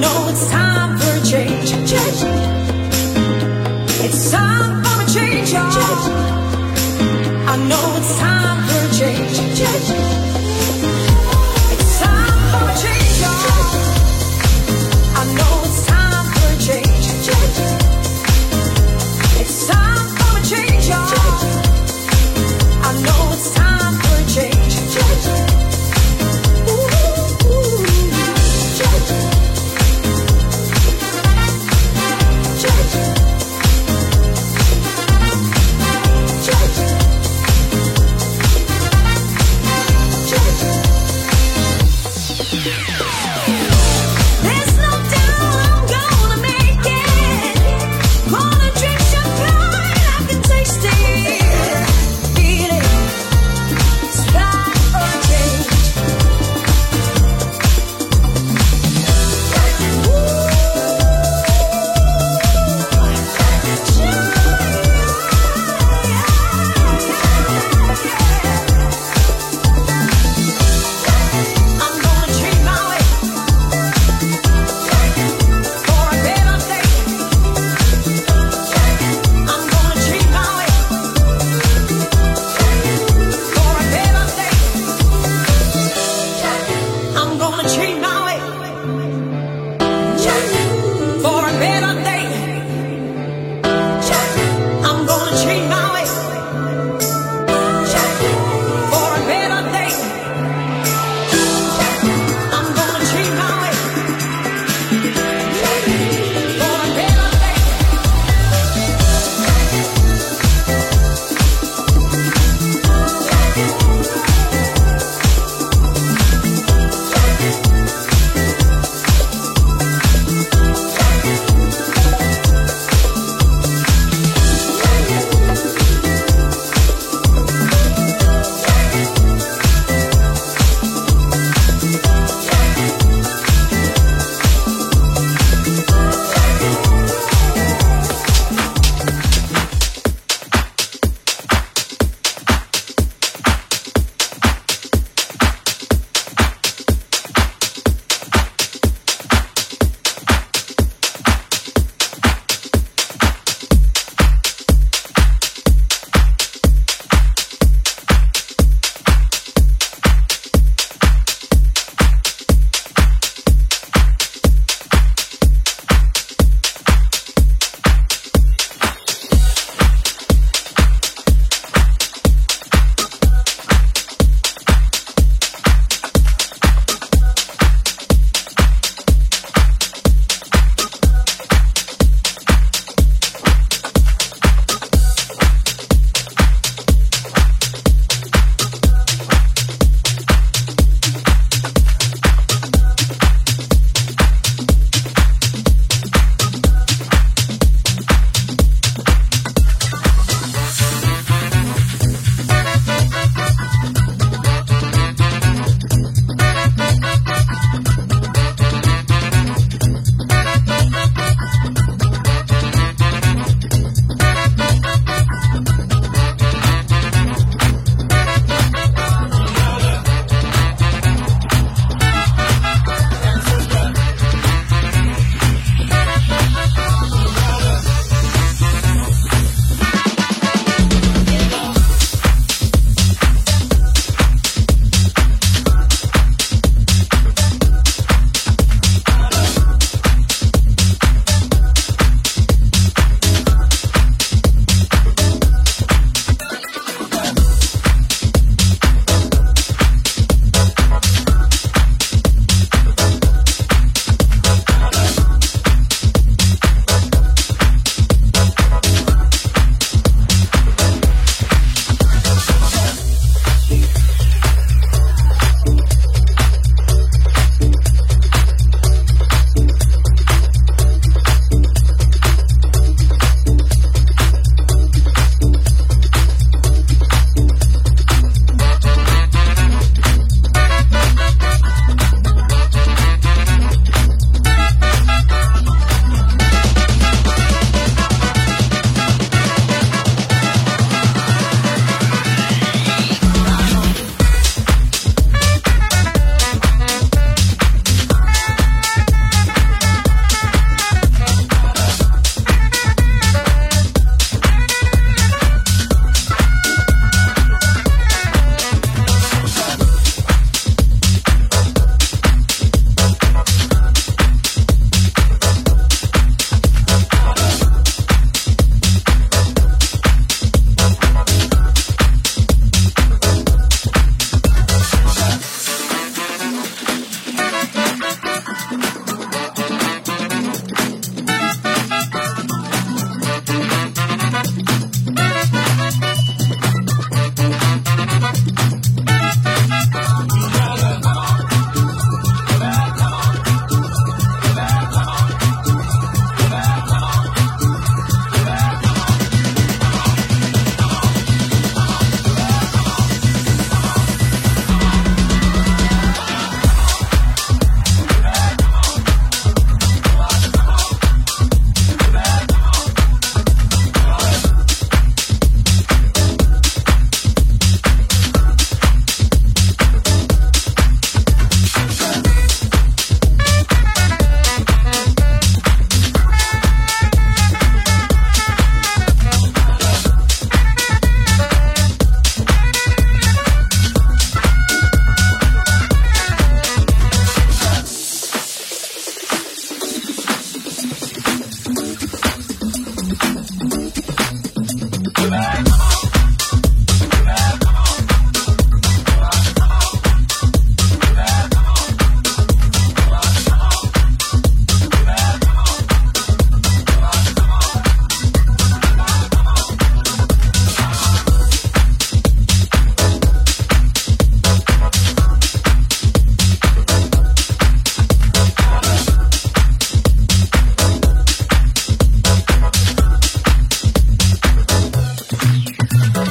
know it's time for a change. change. It's time for a change. I know it's time for a change. change.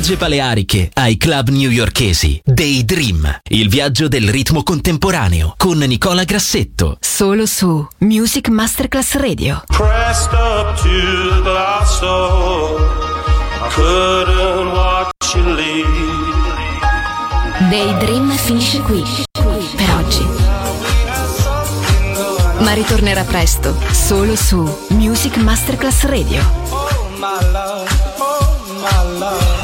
Spiagge baleariche ai club newyorkesi. Daydream, il viaggio del ritmo contemporaneo con Nicola Grassetto. Solo su Music Masterclass Radio. Pressed up to the glass door. I couldn't watch you leave. Daydream finisce qui. Per oggi. Ma ritornerà presto, solo su Music Masterclass Radio. Oh my love, oh my love.